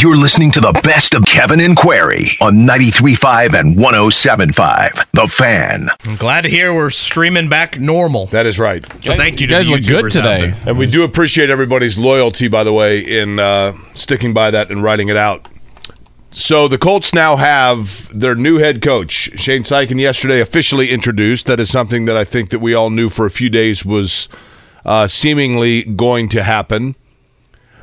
You're listening to the best of Kevin and Query on 93.5 and 107.5. The Fan. I'm glad to hear we're streaming back normal. That is right. So thank you, You guys the look good YouTubers out today. And we do appreciate everybody's loyalty, by the way, in uh, sticking by that and writing it out. So the Colts now have their new head coach, Shane Steichen, yesterday officially introduced. That is something that I think that we all knew for a few days was uh, seemingly going to happen.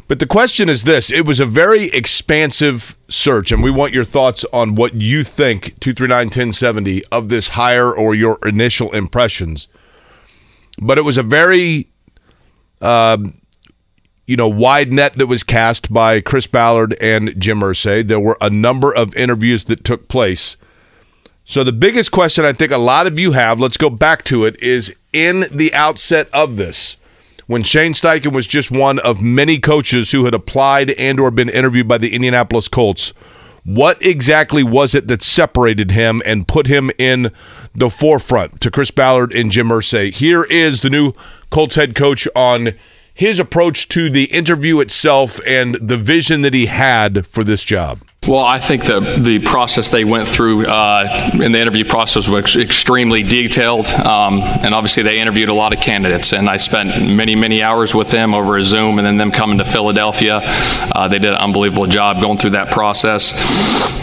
But the question is this: It was a very expansive search, and we want your thoughts on what you think. Two three nine ten seventy of this hire or your initial impressions. But it was a very um, you know, wide net that was cast by Chris Ballard and Jim Irsay. There were a number of interviews that took place. So the biggest question I think a lot of you have, let's go back to it, is in the outset of this, when Shane Steichen was just one of many coaches who had applied and or been interviewed by the Indianapolis Colts, what exactly was it that separated him and put him in the forefront to Chris Ballard and Jim Irsay? Here is the new Colts head coach on his approach to the interview itself and the vision that he had for this job. Well, I think the the process they went through uh, in the interview process was extremely detailed, um, and obviously they interviewed a lot of candidates. And I spent many many hours with them over a Zoom, and then them coming to Philadelphia. Uh, they did an unbelievable job going through that process.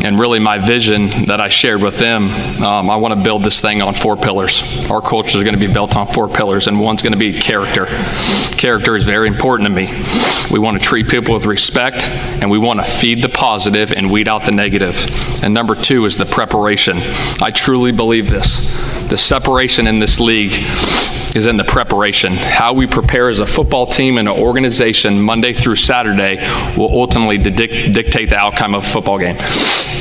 And really, my vision that I shared with them, um, I want to build this thing on four pillars. Our culture is going to be built on four pillars, and one's going to be character. Character is very important to me. We want to treat people with respect, and we want to feed the positive and weed out the negative. And number two is the preparation. I truly believe this. The separation in this league is in the preparation. How we prepare as a football team and an organization Monday through Saturday will ultimately dic- dictate the outcome of a football game.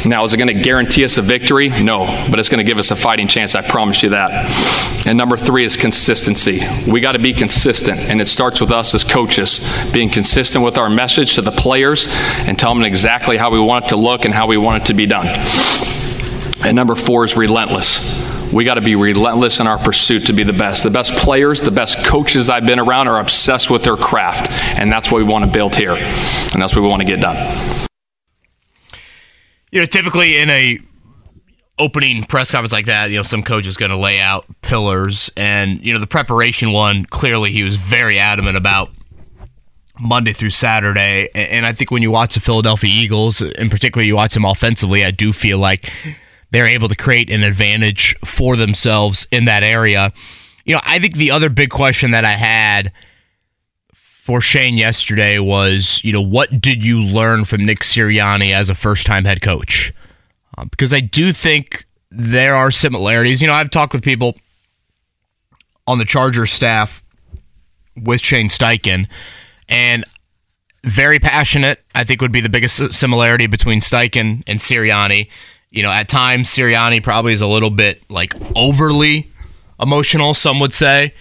Now, is it going to guarantee us a victory? No, but it's going to give us a fighting chance. I promise you that. And number three is consistency. We got to be consistent, and it starts with us as coaches being consistent with our message to the players and tell them exactly how we want it to look and how we want it to be done. And number four is relentless. We got to be relentless in our pursuit to be the best. The best players, the best coaches I've been around are obsessed with their craft, and that's what we want to build here, and that's what we want to get done. You know, typically in a opening press conference like that, you know, some coach is going to lay out pillars, and you know, the preparation one clearly he was very adamant about Monday through Saturday, and I think when you watch the Philadelphia Eagles, in particular, you watch them offensively, I do feel like they're able to create an advantage for themselves in that area. You know, I think the other big question that I had for Shane yesterday was, you know, what did you learn from Nick Sirianni as a first time head coach? Um, because I do think there are similarities. You know, I've talked with people on the Chargers staff with Shane Steichen, and very passionate. I think would be the biggest similarity between Steichen and Sirianni. You know, at times Sirianni probably is a little bit like overly emotional. Some would say.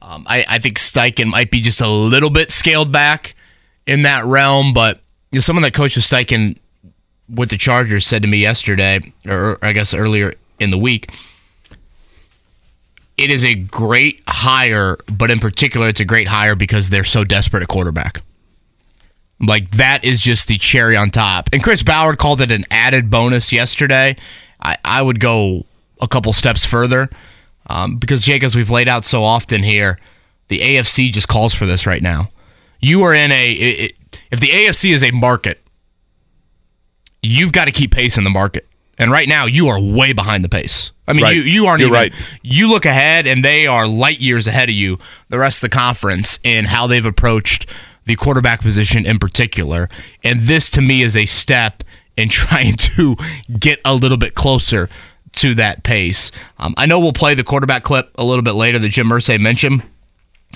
Um, I, I think Steichen might be just a little bit scaled back in that realm, but you know, someone that coached Steichen with the Chargers said to me yesterday, or I guess earlier in the week, it is a great hire, but in particular, it's a great hire because they're so desperate at quarterback. Like that is just the cherry on top. And Chris Ballard called it an added bonus yesterday. I, I would go a couple steps further um, because, Jake, as we've laid out so often here, the AFC just calls for this right now. You are in a, it, if the AFC is a market, you've got to keep pace in the market. And right now, you are way behind the pace. I mean, Right. you, you aren't You're even, right. you look ahead and they are light years ahead of you, the rest of the conference, in how they've approached the quarterback position in particular. And this to me is a step in trying to get a little bit closer to that pace. Um, I know we'll play the quarterback clip a little bit later that Jim Irsay mentioned.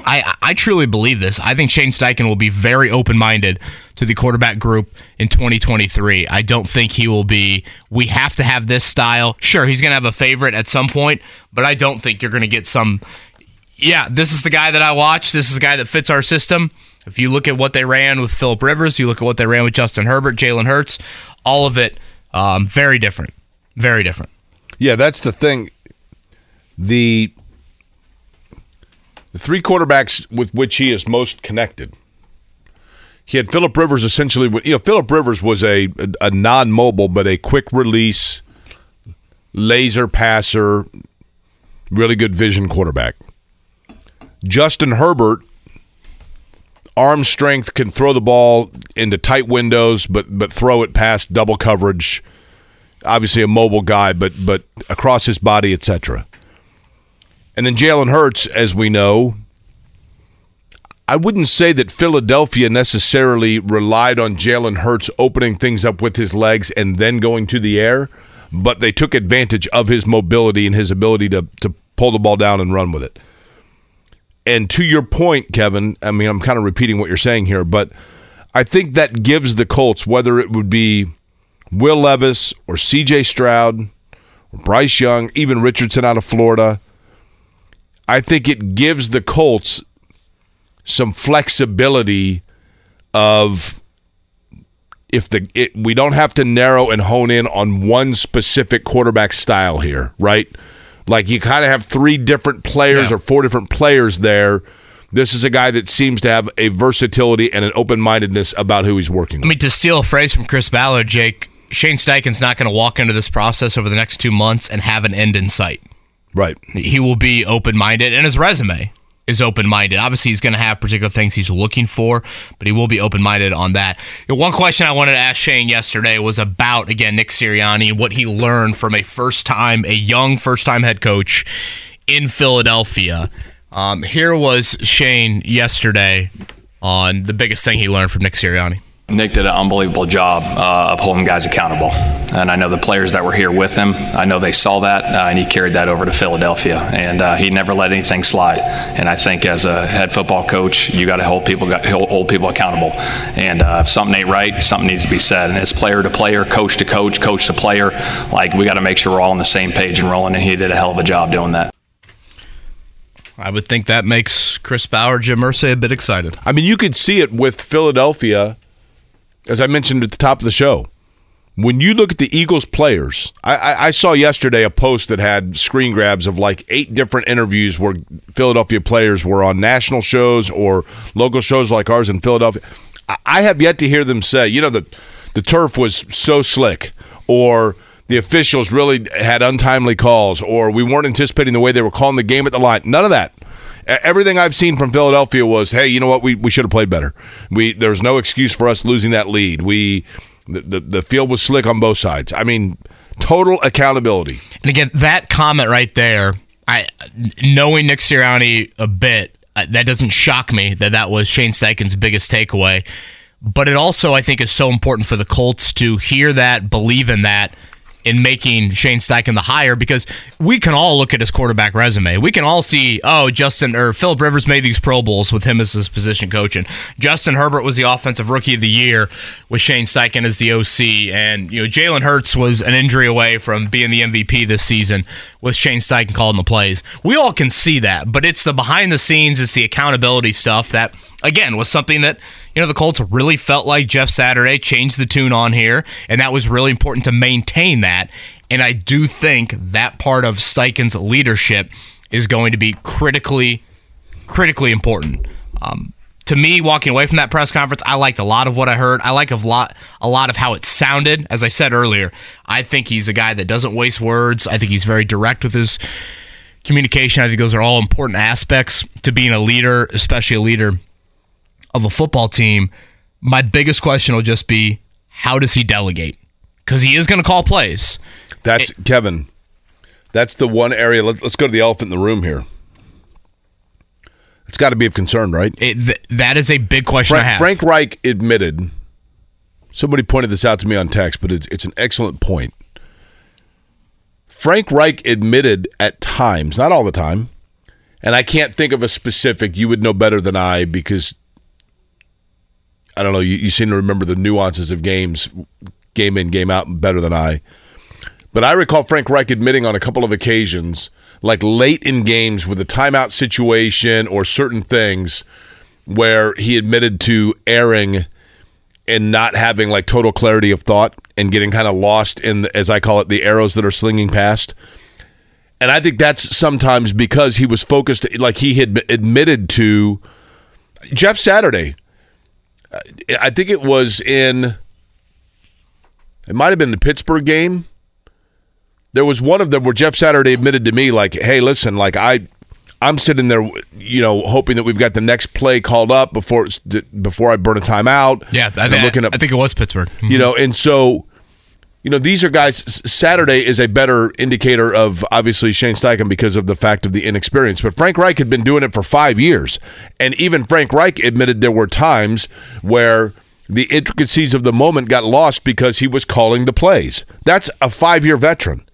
I, I truly believe this. I think Shane Steichen will be very open minded to the quarterback group in 2023. I don't think he will be, we have to have this style. Sure, he's going to have a favorite at some point, but I don't think you're going to get some yeah, this is the guy that I watch. This is the guy that fits our system. If you look at what they ran with Philip Rivers, you look at what they ran with Justin Herbert, Jalen Hurts, all of it um, very different. Very different. Yeah, that's the thing. The the three quarterbacks with which he is most connected. He had Philip Rivers essentially. You know, Philip Rivers was a a, non-mobile but a quick release, laser passer, really good vision quarterback. Justin Herbert, arm strength, can throw the ball into tight windows, but but throw it past double coverage. Obviously a mobile guy, but but across his body, etc. And then Jalen Hurts, as we know, I wouldn't say that Philadelphia necessarily relied on Jalen Hurts opening things up with his legs and then going to the air, but they took advantage of his mobility and his ability to to pull the ball down and run with it. And to your point, Kevin, I mean, I'm kind of repeating what you're saying here, but I think that gives the Colts, whether it would be Will Levis or CJ Stroud or Bryce Young, even Richardson out of Florida, I think it gives the Colts some flexibility of if the it, we don't have to narrow and hone in on one specific quarterback style here, right? Like you kind of have three different players Yeah. or four different players there. This is a guy that seems to have a versatility and an open mindedness about who he's working with. I with. mean, to steal a phrase from Chris Ballard, Jake, Shane Steichen's not going to walk into this process over the next two months and have an end in sight. Right. He will be open minded, and his resume is open minded. Obviously, he's going to have particular things he's looking for, but he will be open minded on that. One question I wanted to ask Shane yesterday was about, again, Nick Sirianni, what he learned from a first time, a young first time head coach in Philadelphia. Um, here was Shane yesterday on the biggest thing he learned from Nick Sirianni. Nick did an unbelievable job uh, of holding guys accountable. And I know the players that were here with him, I know they saw that, uh, and he carried that over to Philadelphia. And uh, he never let anything slide. And I think as a head football coach, you got to hold people hold hold people accountable. And uh, if something ain't right, something needs to be said. And it's player to player, coach to coach, coach to player. Like we got to make sure we're all on the same page and rolling. And he did a hell of a job doing that. I would think that makes Chris Ballard, Jim Irsay a bit excited. I mean, you could see it with Philadelphia, as I mentioned at the top of the show. When you look at the Eagles players, I, I, I saw yesterday a post that had screen grabs of like eight different interviews where Philadelphia players were on national shows or local shows like ours in Philadelphia. I, I have yet to hear them say, you know, the the turf was so slick, or the officials really had untimely calls, or we weren't anticipating the way they were calling the game at the line. None of that. Everything I've seen from Philadelphia was, hey, you know what? We, we should have played better. We there's no excuse for us losing that lead. We the, the the field was slick on both sides. I mean, total accountability. And again, that comment right there, I knowing Nick Sirianni a bit, uh, that doesn't shock me that that was Shane Steichen's biggest takeaway. But it also, I think, is so important for the Colts to hear that, believe in that, in making Shane Steichen the hire because we can all look at his quarterback resume. We can all see, oh, Justin or Philip Rivers made these Pro Bowls with him as his position coach, and Justin Herbert was the offensive rookie of the year with Shane Steichen as the OC, and you know Jalen Hurts was an injury away from being the MVP this season with Shane Steichen calling the plays. We all can see that, but it's the behind the scenes, it's the accountability stuff that again was something that you know the Colts really felt like Jeff Saturday changed the tune on here, and that was really important to maintain that. And I do think that part of Steichen's leadership is going to be critically, critically important. Um, to me, walking away from that press conference, I liked a lot of what I heard. I like a lot, a lot of how it sounded. As I said earlier, I think he's a guy that doesn't waste words. I think he's very direct with his communication. I think those are all important aspects to being a leader, especially a leader of a football team, my biggest question will just be how does he delegate? Because he is going to call plays. That's Kevin. That's the one area. Let, let's go to the elephant in the room here. It's got to be of concern, right? It, th- that is a big question I Frank, have. Frank Reich admitted. Somebody pointed this out to me on text, but it's, it's an excellent point. Frank Reich admitted at times, not all the time, and I can't think of a specific. You would know better than I because I don't know. You, you seem to remember the nuances of games, game in, game out, better than I. But I recall Frank Reich admitting on a couple of occasions, like late in games with a timeout situation or certain things, where he admitted to erring and not having like total clarity of thought and getting kind of lost in, as I call it, the arrows that are slinging past. And I think that's sometimes because he was focused, like he had admitted to Jeff Saturday. I think it was in, it might have been the Pittsburgh game. There was one of them where Jeff Saturday admitted to me, like, hey, listen, like, I, I'm sitting there, you know, hoping that we've got the next play called up before before I burn a timeout. Yeah, I, I'm looking at I think it was Pittsburgh. you mm-hmm. know, and so, you know, these are guys. Saturday is a better indicator of obviously Shane Steichen because of the fact of the inexperience. But Frank Reich had been doing it for five years, and even Frank Reich admitted there were times where the intricacies of the moment got lost because he was calling the plays. That's a five-year veteran.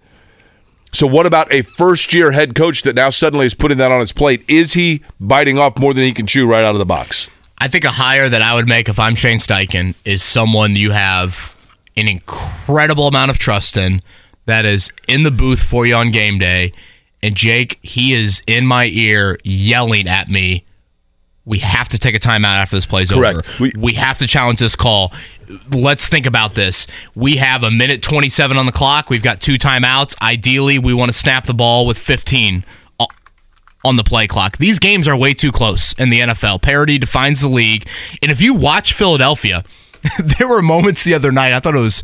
So what about a first-year head coach that now suddenly is putting that on his plate? Is he biting off more than he can chew right out of the box? I think a hire that I would make if I'm Shane Steichen is someone you have an incredible amount of trust in that is in the booth for you on game day. And Jake, he is in my ear yelling at me. We have to take a timeout after this play's Correct. over. We- we have to challenge this call. Let's think about this. We have a minute 27 on the clock. We've got two timeouts. Ideally, we want to snap the ball with 15 on the play clock. These games are way too close in the NFL. Parity defines the league. And if you watch Philadelphia, there were moments the other night, I thought it was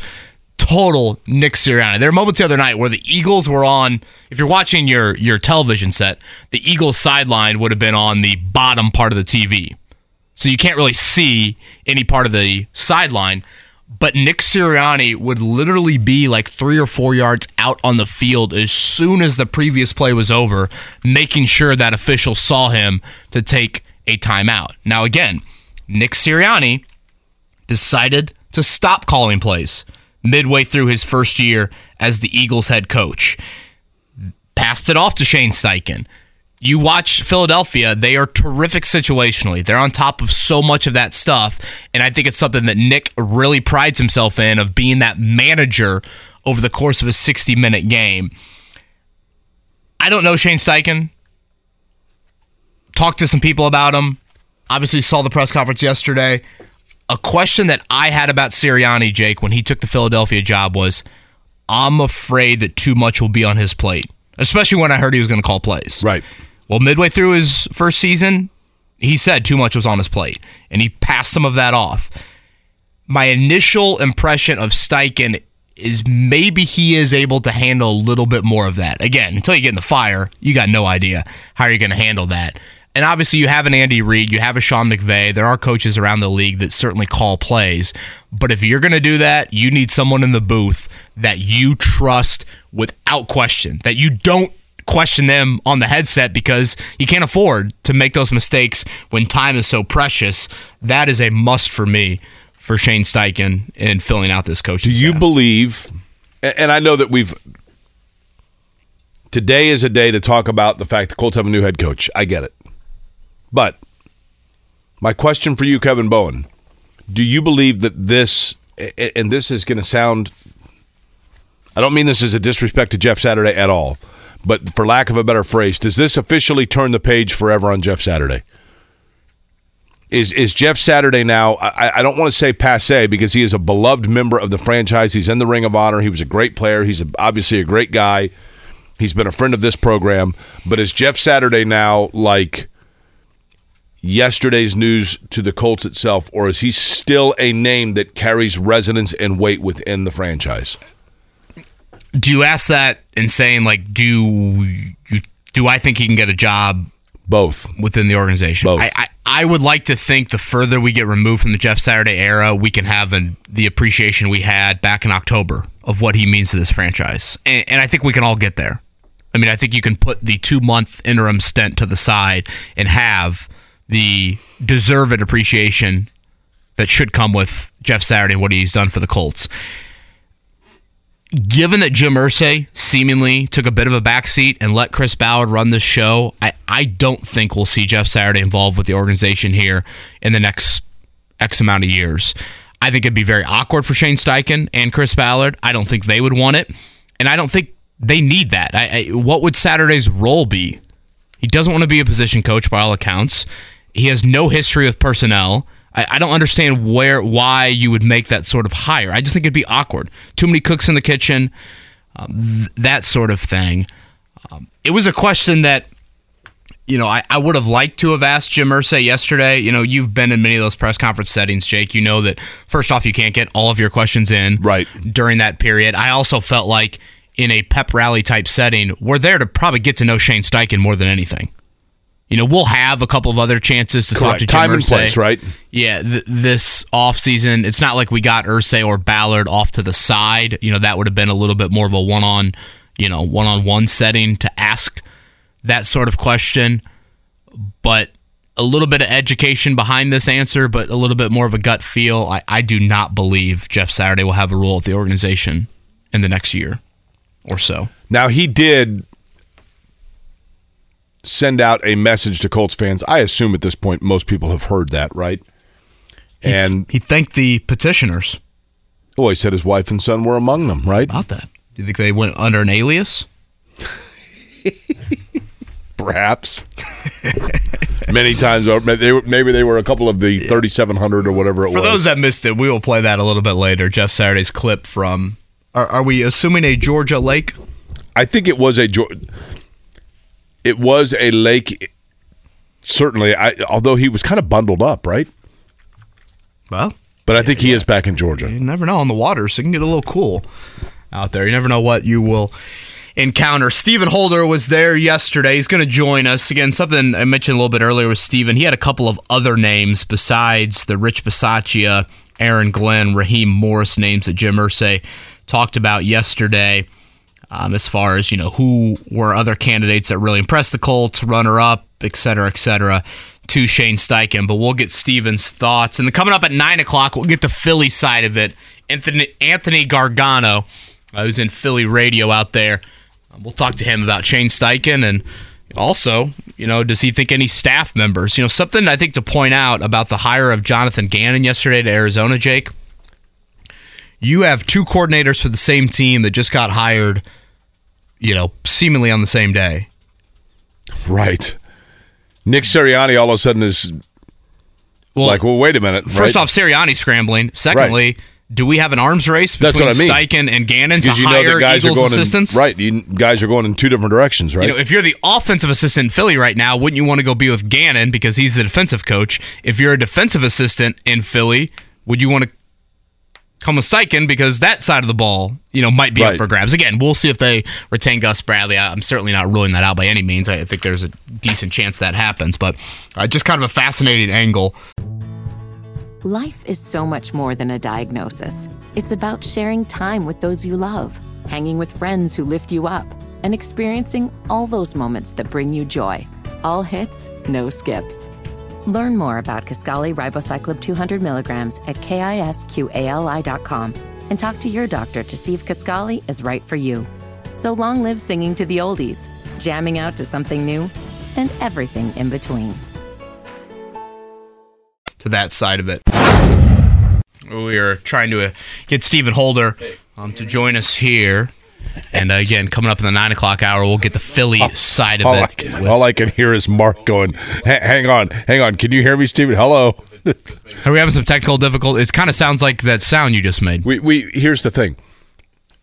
total Nick Sirianni. There were moments the other night where the Eagles were on, if you're watching your, your television set, the Eagles sideline would have been on the bottom part of the TV. So you can't really see any part of the sideline. But Nick Sirianni would literally be like three or four yards out on the field as soon as the previous play was over, making sure that official saw him to take a timeout. Now, again, Nick Sirianni decided to stop calling plays midway through his first year as the Eagles head coach. Passed it off to Shane Steichen. You watch Philadelphia, they are terrific situationally. They're on top of so much of that stuff. And I think it's something that Nick really prides himself in of being that manager over the course of a 60 minute game. I don't know Shane Steichen. Talked to some people about him. Obviously, saw the press conference yesterday. A question that I had about Sirianni, Jake, when he took the Philadelphia job was I'm afraid that too much will be on his plate, especially when I heard he was going to call plays. Right. Well, midway through his first season, he said too much was on his plate, and he passed some of that off. My initial impression of Steichen is maybe he is able to handle a little bit more of that. Again, until you get in the fire, you got no idea how you're going to handle that. And obviously, you have an Andy Reid, you have a Sean McVay. There are coaches around the league that certainly call plays. But if you're going to do that, you need someone in the booth that you trust without question, that you don't question them on the headset because you can't afford to make those mistakes when time is so precious. That is a must for me for Shane Steichen in filling out this coaching Do you staff. believe? And I know that we've. Today is a day to talk about the fact the Colts have a new head coach. I get it. But my question for you, Kevin Bowen, do you believe that this, and this is going to sound, I don't mean this as a disrespect to Jeff Saturday at all, but for lack of a better phrase, does this officially turn the page forever on Jeff Saturday? Is is Jeff Saturday now? I, I don't want to say passe because he is a beloved member of the franchise. He's in the Ring of Honor. He was a great player. He's a, obviously a great guy. He's been a friend of this program. But is Jeff Saturday now like yesterday's news to the Colts itself, or is he still a name that carries resonance and weight within the franchise? do you ask that in saying like do you do I think he can get a job Both. within the organization. Both. I, I, I would like to think the further we get removed from the Jeff Saturday era, we can have an, the appreciation we had back in October of what he means to this franchise. And, and I think we can all get there. I mean, I think you can put the two month interim stint to the side and have the deserved appreciation that should come with Jeff Saturday and what he's done for the Colts given that Jim Irsay seemingly took a bit of a backseat and let Chris Ballard run this show, I, I don't think we'll see Jeff Saturday involved with the organization here in the next X amount of years. I think it'd be very awkward for Shane Steichen and Chris Ballard. I don't think they would want it. and I don't think they need that. I, I, what would Saturday's role be? He doesn't want to be a position coach by all accounts. He has no history with personnel. I, I don't understand where why you would make that sort of hire. I just think it'd be awkward. Too many cooks in the kitchen, um, th- that sort of thing. Um, it was a question that you know, I, I would have liked to have asked Jim Irsay yesterday. You know, you've been in many of those press conference settings, Jake. You know that first off, you can't get all of your questions in Right. during that period. I also felt like in a pep rally type setting, we're there to probably get to know Shane Steichen more than anything. You know, we'll have a couple of other chances to talk to Jim Time and place, right? Yeah, th- this offseason, it's not like we got Irsay or Ballard off to the side. You know, that would have been a little bit more of a one on, you know, one on one setting to ask that sort of question. But a little bit of education behind this answer, but a little bit more of a gut feel. I, I do not believe Jeff Saturday will have a role at the organization in the next year or so. Now he did send out a message to Colts fans. I assume at this point most people have heard that, right? And he thanked the petitioners oh, he said his wife and son were among them, right? about that. Do you think they went under an alias? Perhaps. Many times. They were, maybe they were a couple of the 3,700 or whatever it For was. For those that missed it, we will play that a little bit later. Jeff Saturday's clip from. Are, are we assuming a Georgia lake? I think it was a Geor- it was a lake. Certainly, I, although he was kind of bundled up, right? Well, But I think he is back in Georgia. you never know on the water, so it can get a little cool out there. You never know what you will encounter. Stephen Holder was there yesterday. He's going to join us again. Something I mentioned a little bit earlier with Stephen. He had a couple of other names besides the Rich Bisaccia, Aaron Glenn, Raheem Morris names that Jim Irsay talked about yesterday. Um, as far as you know, who were other candidates that really impressed the Colts, runner up, et cetera, et cetera, to Shane Steichen. But we'll get Stephen's thoughts. And then coming up at nine o'clock, we'll get the Philly side of it. Anthony Anthony Gargano, uh, who's in Philly radio out there. Um, we'll talk to him about Shane Steichen and also, you know, does he think any staff members? You know, something I think to point out about the hire of Jonathan Gannon yesterday to Arizona, Jake. You have two coordinators for the same team that just got hired, you know, seemingly on the same day. Right. Nick Sirianni all of a sudden is Well, like, well, wait a minute. first right? off, Sirianni scrambling. Secondly, do we have an arms race That's between what I mean. Steichen and Gannon to you know hire that guys Eagles are going assistants? in right. You guys are going in two different directions, right? You know, if you're the offensive assistant in Philly right now, wouldn't you want to go be with Gannon because he's the defensive coach? If you're a defensive assistant in Philly, would you want to come with Steichen because that side of the ball, you know, might be up for grabs? Again, we'll see if they retain Gus Bradley. I- I'm certainly not ruling that out by any means. I think there's a decent chance that happens, but uh, just kind of a fascinating angle. Life is so much more than a diagnosis. It's about sharing time with those you love, hanging with friends who lift you up, and experiencing all those moments that bring you joy. All hits, no skips. Learn more about Kisqali Ribociclib 200 milligrams at kisqali.com and talk to your doctor to see if Kisqali is right for you. So long live singing to the oldies, jamming out to something new, and everything in between. to that side of it. We are trying to get Stephen Holder um, to join us here. And uh, again, coming up in the nine o'clock hour, we'll get the Philly side of all, I it. can, with- all I can hear is Mark going, "Hang on, hang on. Can you hear me, Stephen? Hello." Are we having some technical difficulty? It kind of sounds like that sound you just made. we we here's the thing.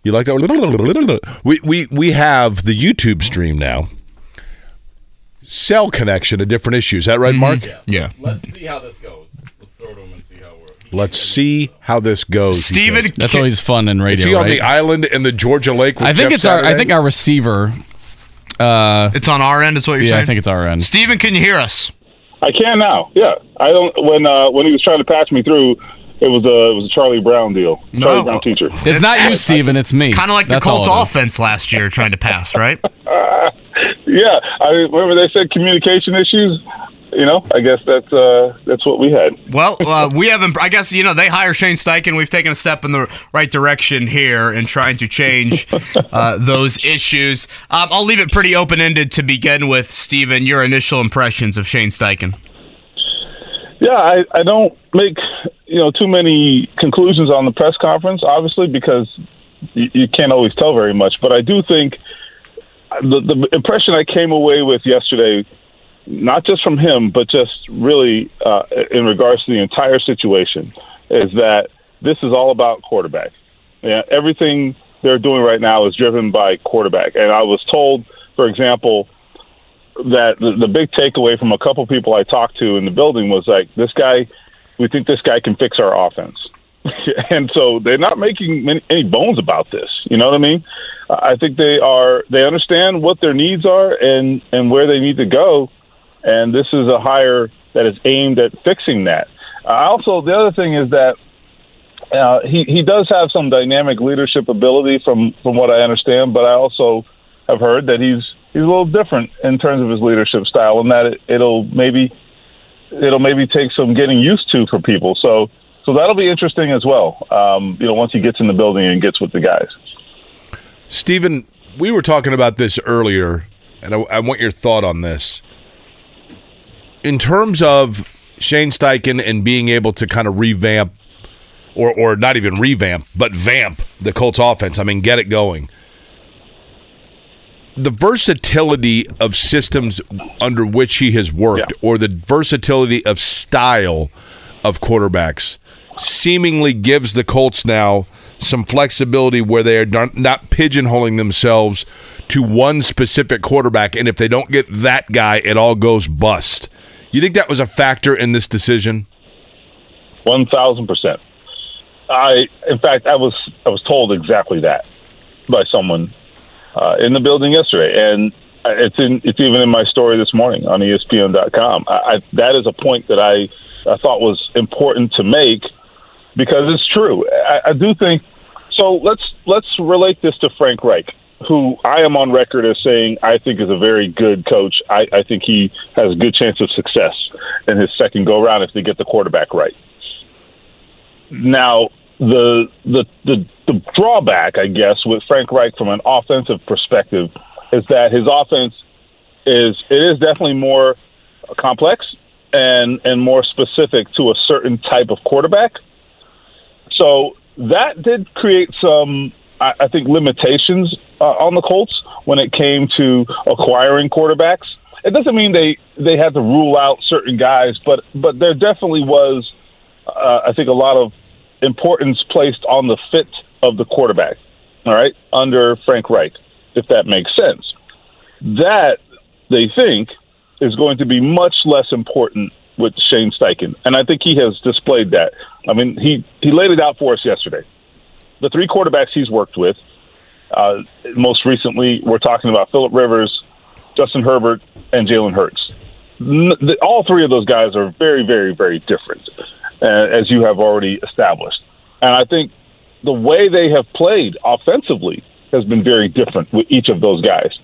You like that? We we we have the YouTube stream now. Cell connection to different issues. Is that right, Mark? Yeah. Let's see how this goes. Let's throw it to him and see how we're. Let's see how this goes. he Stephen. That's always fun in radio, Is he on right? the island in the Georgia Lake? With I think Jeff it's our. I think our receiver. Uh, it's on our end, is what you're yeah, saying? I think it's our end. Stephen, can you hear us? I can now. Yeah, I don't. When uh, when he was trying to pass me through, it was a it was a Charlie Brown deal. No. Charlie Brown teacher. It's not you, Stephen. It's me. Kind of like the That's all Colts it is. offense last year trying to pass, right? Yeah, I remember they said communication issues. You know, I guess that's uh, that's what we had. Well, uh, we haven't. I guess you know they hire Shane Steichen. We've taken a step in the right direction here in trying to change uh, those issues. Um, I'll leave it pretty open ended to begin with, Stephen. Your initial impressions of Shane Steichen. Yeah, I, I don't make you know too many conclusions on the press conference, obviously, because you, you can't always tell very much. But I do think the, the impression I came away with yesterday, not just from him, but just really uh, in regards to the entire situation, is that this is all about quarterback. Yeah, everything they're doing right now is driven by quarterback. And I was told, for example, that the, the big takeaway from a couple people I talked to in the building was like, this guy, we think this guy can fix our offense. and so they're not making many, any bones about this. You know what I mean? I think they are. They understand what their needs are and and where they need to go. And this is a hire that is aimed at fixing that. Uh, also, the other thing is that uh, he he does have some dynamic leadership ability from from what I understand. But I also have heard that he's he's a little different in terms of his leadership style, and that it, it'll maybe it'll maybe take some getting used to for people. So so that'll be interesting as well. Um, you know, once he gets in the building and gets with the guys. Stephen, we were talking about this earlier, and I, I want your thought on this. In terms of Shane Steichen and being able to kind of revamp, or or not even revamp, but vamp the Colts offense. I mean, get it going. The versatility of systems under which he has worked, Yeah. or the versatility of style of quarterbacks, seemingly gives the Colts now some flexibility where they are not, not pigeonholing themselves to one specific quarterback. And if they don't get that guy, it all goes bust. You think that was a factor in this decision? One thousand percent. I, in fact, I was I was told exactly that by someone uh, in the building yesterday, and it's in it's even in my story this morning on ESPN.com. I, I, that is a point that I I thought was important to make because it's true. I, I do think so. Let's let's relate this to Frank Reich, who I am on record as saying I think is a very good coach. I, I think he has a good chance of success in his second go round if they get the quarterback right. Now, the the the, the drawback, I guess, with Frank Reich from an offensive perspective is that his offense is it is definitely more complex and and more specific to a certain type of quarterback. So that did create some, I, I think, limitations uh, on the Colts when it came to acquiring quarterbacks. It doesn't mean they they had to rule out certain guys, but but there definitely was, uh, I think, a lot of importance placed on the fit of the quarterback. All right, under Frank Reich, if that makes sense. That they think is going to be much less important with Shane Steichen, and I think he has displayed that. I mean, he he laid it out for us yesterday. The three quarterbacks he's worked with, uh, most recently, we're talking about Philip Rivers, Justin Herbert, and Jalen Hurts. The, all three of those guys are very, very, very different, uh, as you have already established. And I think the way they have played offensively has been very different with each of those guys.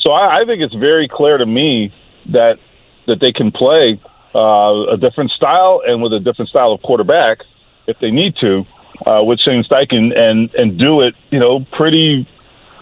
So I, I think it's very clear to me that that they can play uh, a different style and with a different style of quarterback if they need to uh, with Shane Steichen and and do it, you know, pretty,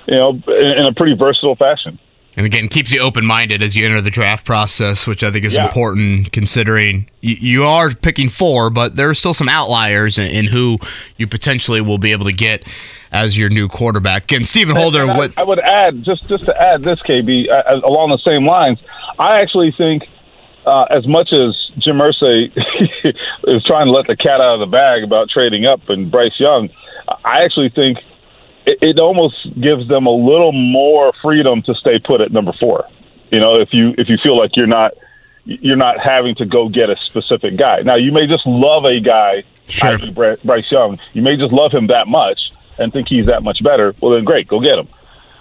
you know, in, in a pretty versatile fashion. And again, keeps you open minded as you enter the draft process, which I think is Yeah. important considering you, you are picking four, but there are still some outliers in, in who you potentially will be able to get as your new quarterback. And Stephen Holder, And I, what I would add just just to add this, KB, uh, uh, along the same lines. I actually think, uh, as much as Jim Irsay is trying to let the cat out of the bag about trading up and Bryce Young, I actually think it, it almost gives them a little more freedom to stay put at number four. You know, if you if you feel like you're not you're not having to go get a specific guy. Now, you may just love a guy, Sure. Bryce Young. You may just love him that much and think he's that much better. Well, then great, go get him.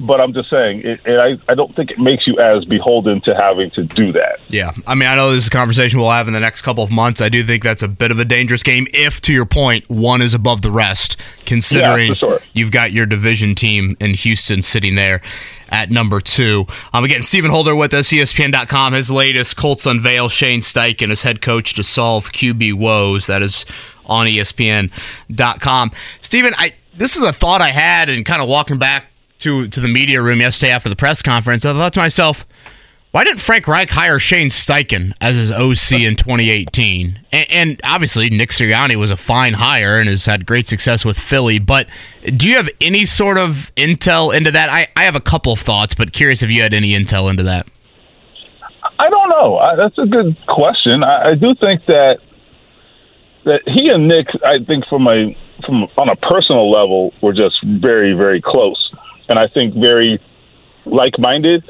But I'm just saying, it, I, I don't think it makes you as beholden to having to do that. Yeah, I mean, I know this is a conversation we'll have in the next couple of months. I do think that's a bit of a dangerous game if, to your point, one is above the rest, considering Yeah, sure. you've got your division team in Houston sitting there at number two. Um, again, Stephen Holder with us, ESPN.com. His latest Colts unveil Shane Steichen as head coach to solve QB woes. That is on ESPN.com. Stephen, I this is a thought I had and kind of walking back to to the media room yesterday after the press conference. I thought to myself, Why didn't Frank Reich hire Shane Steichen as his OC in 2018? And, and, obviously, Nick Sirianni was a fine hire and has had great success with Philly. But do you have any sort of intel into that? I, I have a couple of thoughts, but curious if you had any intel into that. I don't know. I, that's a good question. I, I do think that that he and Nick, I think from a from on a personal level, were just very very close, and I think very like minded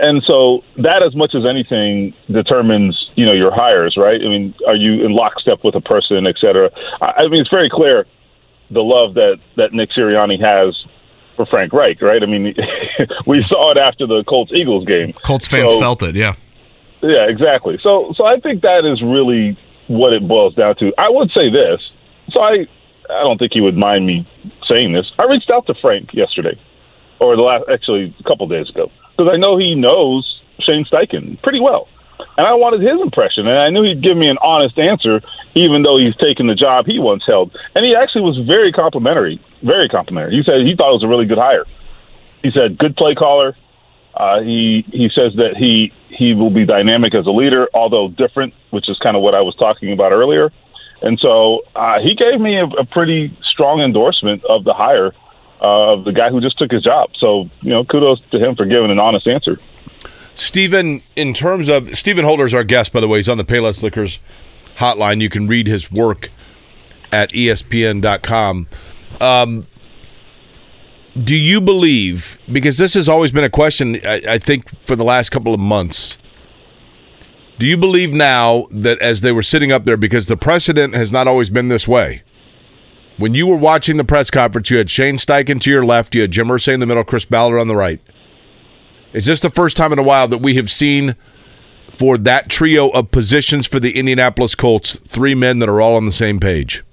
and so that, as much as anything, determines you know your hires, right? I mean, are you in lockstep with a person, et cetera? I mean, it's very clear the love that that Nick Sirianni has for Frank Reich, right? I mean, we saw it after the Colts Eagles game. Colts fans so, felt it, yeah. Yeah, exactly. So, so I think that is really what it boils down to. I would say this. So I, I don't think he would mind me saying this. I reached out to Frank yesterday, or the last, actually, a couple days ago because I know he knows Shane Steichen pretty well. And I wanted his impression, and I knew he'd give me an honest answer, even though he's taken the job he once held. And he actually was very complimentary, very complimentary. He said he thought it was a really good hire. He said good play caller. Uh, he he says that he he will be dynamic as a leader, although different, which is kind of what I was talking about earlier. And so uh, he gave me a, a pretty strong endorsement of the hire uh, the guy who just took his job. So, you know, kudos to him for giving an honest answer. Stephen, in terms of Stephen Holder is our guest, by the way, he's on the Payless Liquors hotline. You can read his work at ESPN.com. Um, do you believe, because this has always been a question, I, I think, for the last couple of months, do you believe now that as they were sitting up there, because the precedent has not always been this way, when you were watching the press conference, you had Shane Steichen to your left, you had Jim Irsay in the middle, Chris Ballard on the right. Is this the first time in a while that we have seen for that trio of positions for the Indianapolis Colts three men that are all on the same page?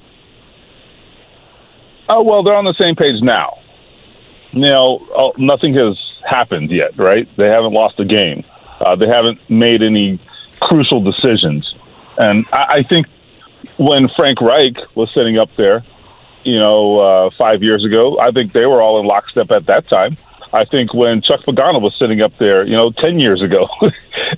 Oh well, they're on the same page now. Know, oh, nothing has happened yet, right? They haven't lost a game. Uh, they haven't made any crucial decisions, and I, I think when Frank Reich was sitting up there you know, uh, five years ago. I think they were all in lockstep at that time. I think when Chuck Pagano was sitting up there, you know, ten years ago,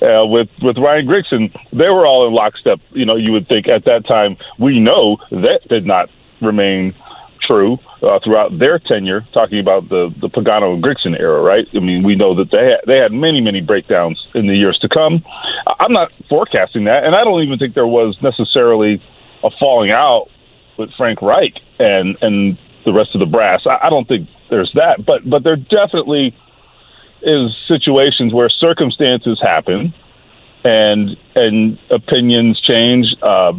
uh, with with Ryan Grigson, they were all in lockstep. You know, you would think at that time we know that did not remain true uh, throughout their tenure. Talking about the the Pagano and Grigson era, right? I mean, we know that they had, they had many many breakdowns in the years to come. I'm not forecasting that, and I don't even think there was necessarily a falling out with Frank Reich and and the rest of the brass. I, I don't think there's that, but but there definitely is situations where circumstances happen and and opinions change. Uh,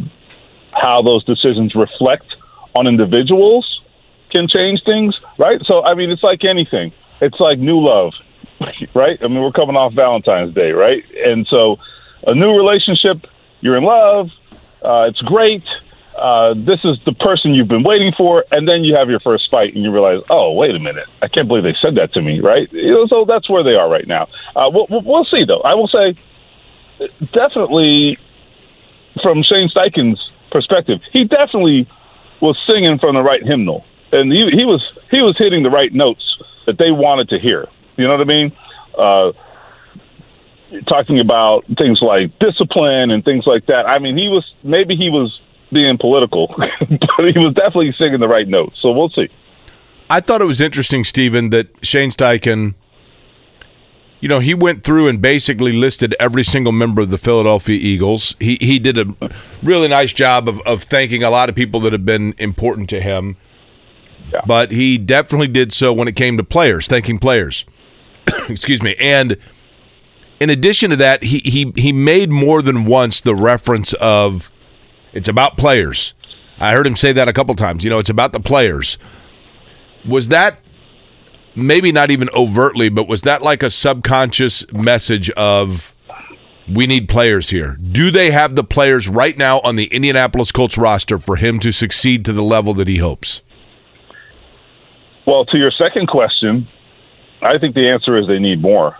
how those decisions reflect on individuals can change things, right? So I mean, it's like anything. It's like new love, right? I mean, we're coming off Valentine's Day, right? And so, a new relationship, you're in love, uh, it's great uh, this is the person you've been waiting for, and then you have your first fight, and you realize, oh, wait a minute, I can't believe they said that to me, right? You know, so that's where they are right now. Uh, we'll, we'll see, though. I will say, definitely, from Shane Steichen's perspective, he definitely was singing from the right hymnal, and he, he was he was hitting the right notes that they wanted to hear. You know what I mean? Uh, talking about things like discipline and things like that. I mean, he was maybe he was being political, but he was definitely singing the right notes. So we'll see. I thought it was interesting, Stephen, that Shane Steichen, you know, he went through and basically listed every single member of the Philadelphia Eagles. He he did a really nice job of, of thanking a lot of people that have been important to him. Yeah. But he definitely did so when it came to players, thanking players. Excuse me. And in addition to that, he he he made more than once the reference of it's about players. I heard him say that a couple times. You know, it's about the players. Was that maybe not even overtly, but was that like a subconscious message of we need players here? Do they have the players right now on the Indianapolis Colts roster for him to succeed to the level that he hopes? Well, to your second question, I think the answer is they need more.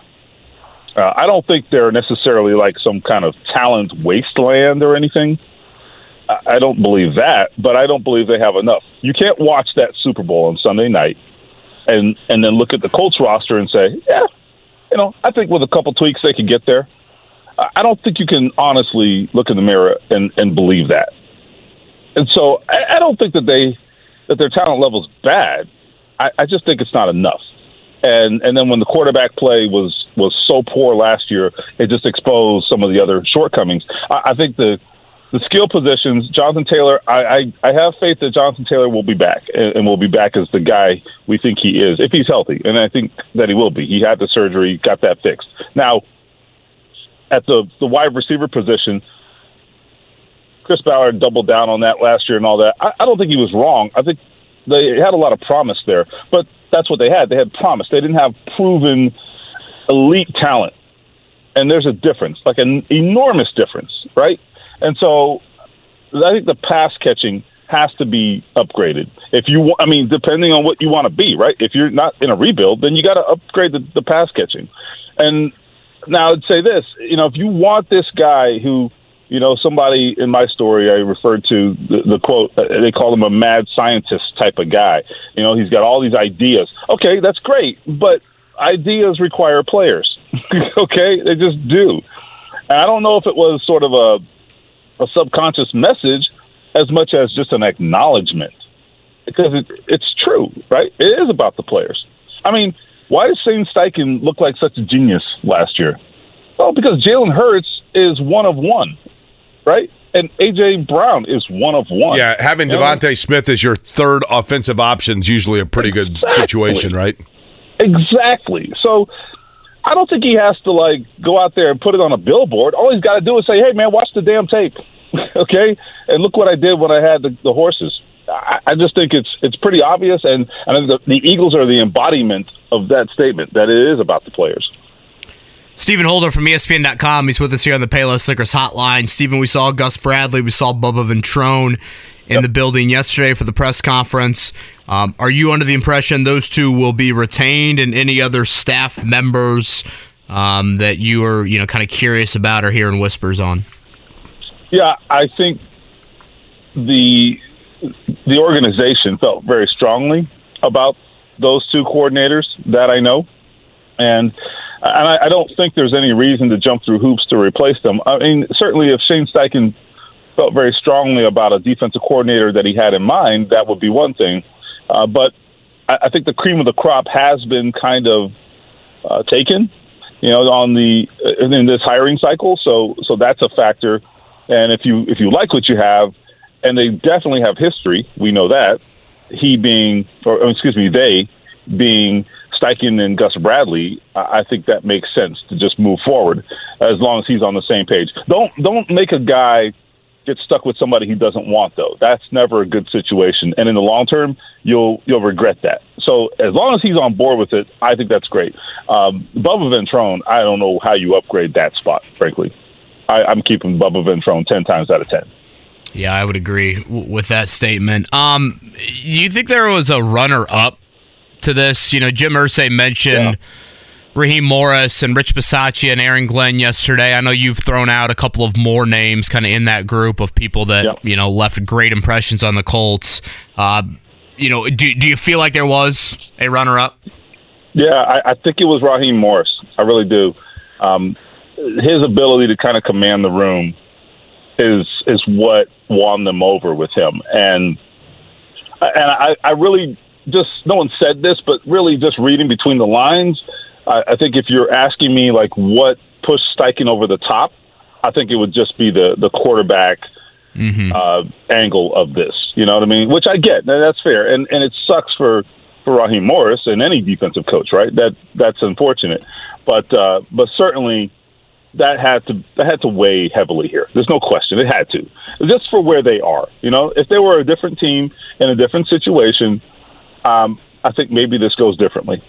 Uh, I don't think they're necessarily like some kind of talent wasteland or anything. I don't believe that, but I don't believe they have enough. You can't watch that Super Bowl on Sunday night and and then look at the Colts roster and say, yeah, you know, I think with a couple tweaks they could get there. I don't think you can honestly look in the mirror and, and believe that. And so I, I don't think that they that their talent level is bad. I, I just think it's not enough. And and then when the quarterback play was was so poor last year, it just exposed some of the other shortcomings. I, I think the the skill positions, Jonathan Taylor, I, I, I have faith that Jonathan Taylor will be back and, and will be back as the guy we think he is if he's healthy, and I think that he will be. He had the surgery, got that fixed. Now, at the the wide receiver position, Chris Ballard doubled down on that last year and all that. I, I don't think he was wrong. I think they had a lot of promise there, but that's what they had. They had promise. They didn't have proven elite talent, and there's a difference, like an enormous difference, right? And so, I think the pass catching has to be upgraded. If you, wa- I mean, depending on what you want to be, right? If you're not in a rebuild, then you got to upgrade the, the pass catching. And now I'd say this, you know, if you want this guy who, you know, somebody in my story I referred to the, the quote, uh, they call him a mad scientist type of guy. You know, he's got all these ideas. Okay, that's great, but ideas require players. okay, they just do. And I don't know if it was sort of a a subconscious message as much as just an acknowledgement because it, it's true, right? It is about the players. I mean, why does Shane Steichen look like such a genius last year? Well, because Jalen Hurts is one of one, right? And AJ Brown is one of one. Yeah, having You? DeVonta Smith as your third offensive option is usually a pretty good situation, right? Exactly. So I don't think he has to like go out there and put it on a billboard. All he's got to do is say, "Hey, man, watch the damn tape." okay, and look what I did when I had the, the horses. I, I just think it's it's pretty obvious, and and the, the Eagles are the embodiment of that statement that it is about the players. Stephen Holder from ESPN.com. He's with us here on the Payless Liquors Hotline. Stephen, we saw Gus Bradley. We saw Bubba Ventrone in the building yesterday for the press conference. Um, are you under the impression those two will be retained and any other staff members um, that you are, you know, kind of curious about or hearing whispers on? Yeah, I think the the organization felt very strongly about those two coordinators that I know, and and I, I don't think there's any reason to jump through hoops to replace them. I mean, certainly if Shane Steichen felt very strongly about a defensive coordinator that he had in mind, that would be one thing. Uh, but I, I think the cream of the crop has been kind of uh, taken, you know, on the in this hiring cycle. So so that's a factor. And if you if you like what you have, and they definitely have history, we know that he being, or excuse me, they being Steichen and Gus Bradley, I think that makes sense to just move forward as long as he's on the same page. Don't don't make a guy get stuck with somebody he doesn't want though. That's never a good situation, and in the long term, you'll you'll regret that. So as long as he's on board with it, I think that's great. Um, Bubba Ventrone, I don't know how you upgrade that spot, frankly. I, I'm keeping Bubba Ventrone ten times out of ten. Yeah, I would agree w- with that statement. Um, you think there was a runner up to this? You know, Jim Irsay mentioned Raheem Morris and Rich Bisaccia and Aaron Glenn yesterday. I know you've thrown out a couple of more names kind of in that group of people that, you know, left great impressions on the Colts. Uh, you know, do, do you feel like there was a runner up? Yeah, I, I think it was Raheem Morris. I really do. Um, his ability to kind of command the room is is what won them over with him, and and I, I really just no one said this, but really just reading between the lines, I, I think if you're asking me like what pushed Steichen over the top, I think it would just be the the quarterback uh, angle of this. You know what I mean? Which I get. That's fair, and and it sucks for for Raheem Morris and any defensive coach, right? That that's unfortunate, but uh, but certainly that had to that had to weigh heavily here. There's no question. It had to, just for where they are. You know, if they were a different team in a different situation, um, I think maybe this goes differently.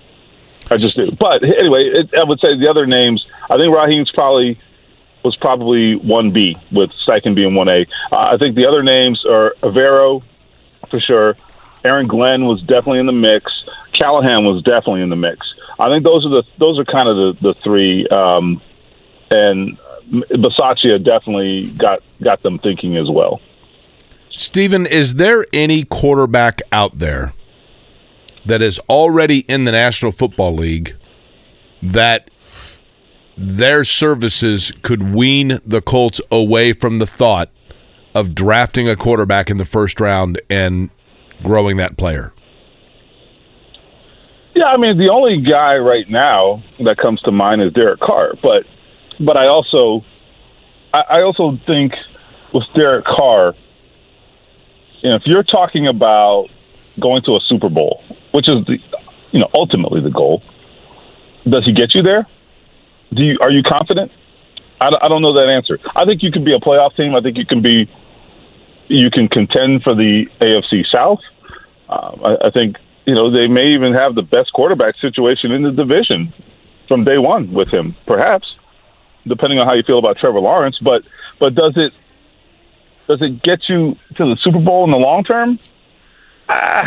I just do. But anyway, it, I would say the other names. I think Raheem's probably was probably one B with Steichen being one A. Uh, I think the other names are Evero for sure. Aaron Glenn was definitely in the mix. Callahan was definitely in the mix. I think those are the those are kind of the the three. Um, and Bisaccia definitely got got them thinking as well. Steven, is there any quarterback out there that is already in the National Football League that their services could wean the Colts away from the thought of drafting a quarterback in the first round and growing that player? Yeah, I mean, the only guy right now that comes to mind is Derek Carr, but but I also I, I also think with Derek Carr, you know, if you're talking about going to a Super Bowl, which is the you know ultimately the goal, does he get you there? Do you are you confident? I, I don't know that answer. I think you can be a playoff team. I think you can be you can contend for the AFC South. Um, I, I think you know they may even have the best quarterback situation in the division from day one with him, perhaps, depending on how you feel about Trevor Lawrence. But but does it does it get you to the Super Bowl in the long term? Uh,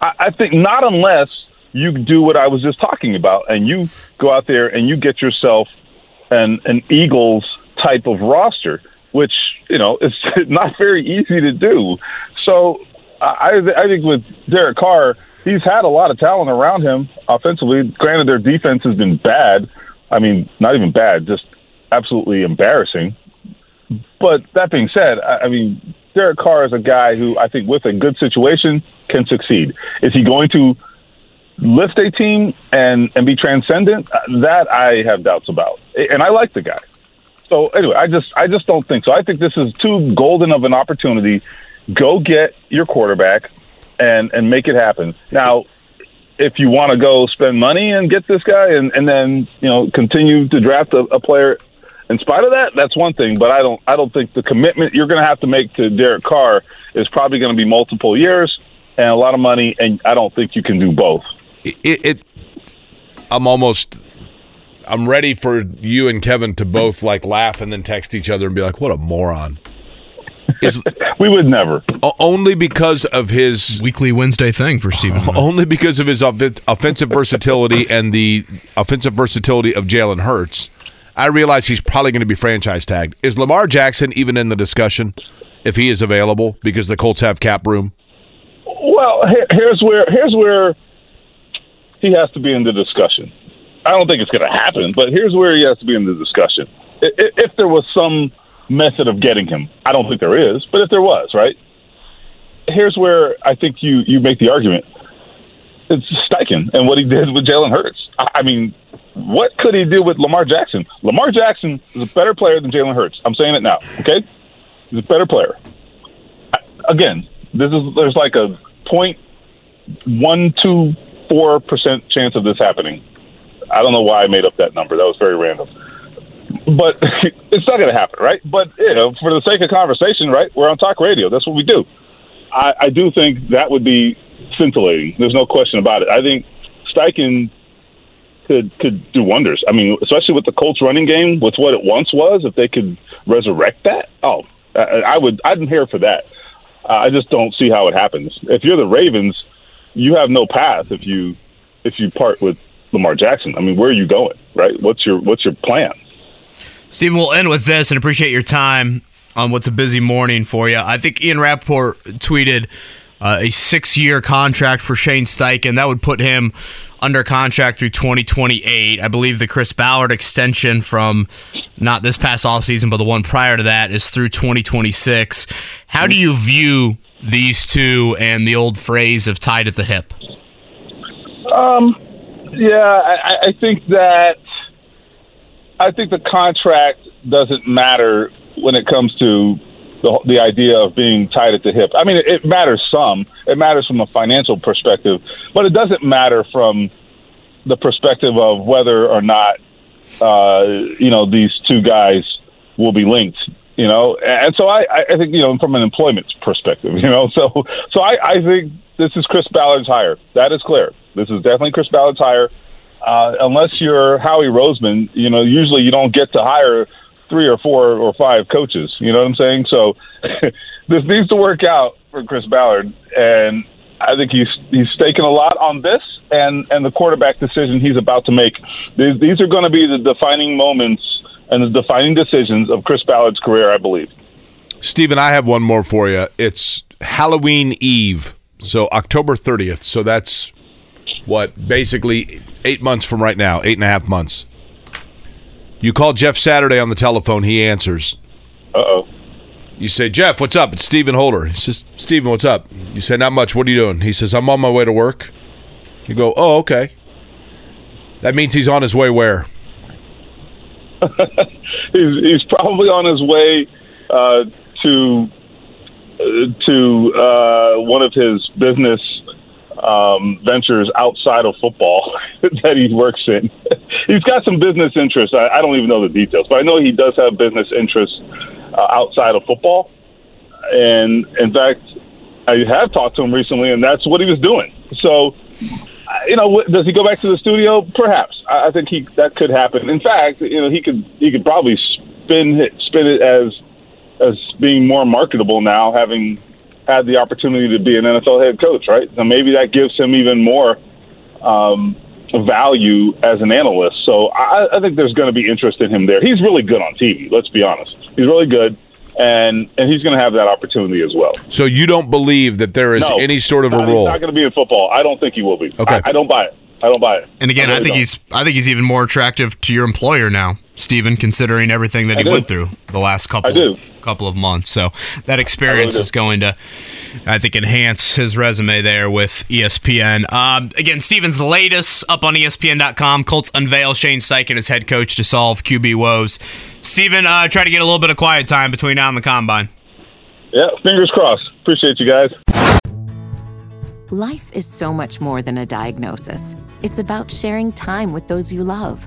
I, I think not unless you do what I was just talking about, and you go out there and you get yourself an an Eagles type of roster, which you know is not very easy to do. So I, I think with Derek Carr, he's had a lot of talent around him offensively. Granted, their defense has been bad. I mean, not even bad, just absolutely embarrassing. But that being said, I, I mean, Derek Carr is a guy who I think with a good situation can succeed. Is he going to lift a team and and be transcendent? Uh, that I have doubts about. And I like the guy. So anyway, I just I just don't think so. I think this is too golden of an opportunity. Go get your quarterback and and make it happen. Now, if you want to go spend money and get this guy and and then you know continue to draft a, a player in spite of that, that's one thing. But I don't I don't think the commitment you're going to have to make to Derek Carr is probably going to be multiple years and a lot of money, and I don't think you can do both. It, it I'm almost I'm ready for you and Kevin to both like laugh and then text each other and be like, "What a moron." Is we would never. only because of his Weekly Wednesday thing for Stephen. only because of his offensive versatility and the offensive versatility of Jalen Hurts. I realize he's probably going to be franchise tagged. Is Lamar Jackson even in the discussion if he is available because the Colts have cap room? Well, here's where here's where he has to be in the discussion. I don't think it's going to happen, but here's where he has to be in the discussion. If there was some method of getting him, I don't think there is, but if there was, right? Here's where I think you you make the argument. It's Steichen and what he did with Jalen Hurts. I mean, what could he do with Lamar Jackson? Lamar Jackson is a better player than Jalen Hurts. I'm saying it now. Okay, he's a better player. I, again, this is there's like a point one two four percent chance of this happening. I don't know why I made up that number. That was very random. But it's not going to happen, right? But you know, for the sake of conversation, right? We're on talk radio. That's what we do. I, I do think that would be scintillating. There's no question about it. I think Steichen could could do wonders. I mean, especially with the Colts running game, with what it once was, if they could resurrect that, oh, I, I would. I'm here for that. I just don't see how it happens. If you're the Ravens, you have no path if you if you part with Lamar Jackson. I mean, where are you going? Right? What's your what's your plan? Stephen, we'll end with this and appreciate your time on what's a busy morning for you. I think Ian Rapoport tweeted uh, a six year contract for Shane Steichen. That would put him under contract through 2028. I believe the Chris Ballard extension from not this past offseason, but the one prior to that is through 2026. How do you view these two and the old phrase of tied at the hip? Um, yeah, I, I think that I think the contract doesn't matter when it comes to the, the idea of being tied at the hip. I mean, it, it matters some. It matters from a financial perspective, but it doesn't matter from the perspective of whether or not uh, you know these two guys will be linked. You know, and so I, I think you know from an employment perspective, you know, so so I, I think this is Chris Ballard's hire. That is clear. This is definitely Chris Ballard's hire. Uh, unless you're Howie Roseman, you know, usually you don't get to hire three or four or five coaches. You know what I'm saying? So this needs to work out for Chris Ballard, and I think he's he's staking a lot on this and and the quarterback decision he's about to make. These, these are going to be the defining moments and the defining decisions of Chris Ballard's career, I believe. Stephen, I have one more for you. It's Halloween Eve, so October 30th. So that's what basically eight months from right now, eight and a half months. You call Jeff Saturday on the telephone. He answers. Uh oh. You say, Jeff, what's up? It's Stephen Holder. He says, Stephen, what's up? You say, not much. What are you doing? He says, I'm on my way to work. You go, oh, okay. That means he's on his way where? he's he's probably on his way uh, to uh, to uh, one of his business um, ventures outside of football that he works in. he's got some business interests. I, I don't even know the details, but I know he does have business interests uh, outside of football. And in fact, I have talked to him recently, and that's what he was doing. So, you know, does he go back to the studio? Perhaps. I think he that could happen. In fact, you know, he could he could probably spin it, spin it as as being more marketable now, having had the opportunity to be an NFL head coach, right? So maybe that gives him even more um, value as an analyst. So I, I think there's going to be interest in him there. He's really good on TV. Let's be honest. He's really good. And, and he's going to have that opportunity as well. So you don't believe that there is No, any sort of a not- role? He's not going to be in football. I don't think he will be. Okay. I, I don't buy it. I don't buy it. And again, I, really think don't. he's I think he's even more attractive to your employer now, Stephen, considering everything that I he do. went through the last couple couple of months. So that experience do. is going to, I think, enhance his resume there with ESPN. Um, again, Stephen's the latest up on ESPN.com. Colts unveil Shane Steichen as head coach to solve QB woes. Stephen, uh, try to get a little bit of quiet time between now and the combine. Yeah, fingers crossed. Appreciate you guys. Life is so much more than a diagnosis. It's about sharing time with those you love,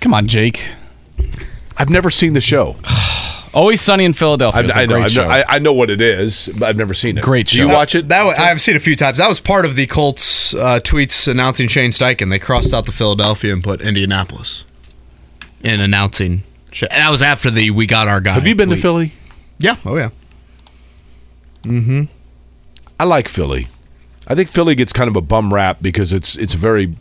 Come on, Jake. I've never seen the show. Always Sunny in Philadelphia. I, It's a I know. great I've show. I, I know what it is, but I've never seen it. Great Do you show. watch it? That wa- I've seen a few times. That was part of the Colts uh, tweets announcing Shane Steichen. They crossed out the Philadelphia and put Indianapolis in announcing. Sh- And that was after the "We got our guy." Have you been to tweet. Philly? Yeah. Oh yeah. Mm-hmm. I like Philly. I think Philly gets kind of a bum rap because it's it's very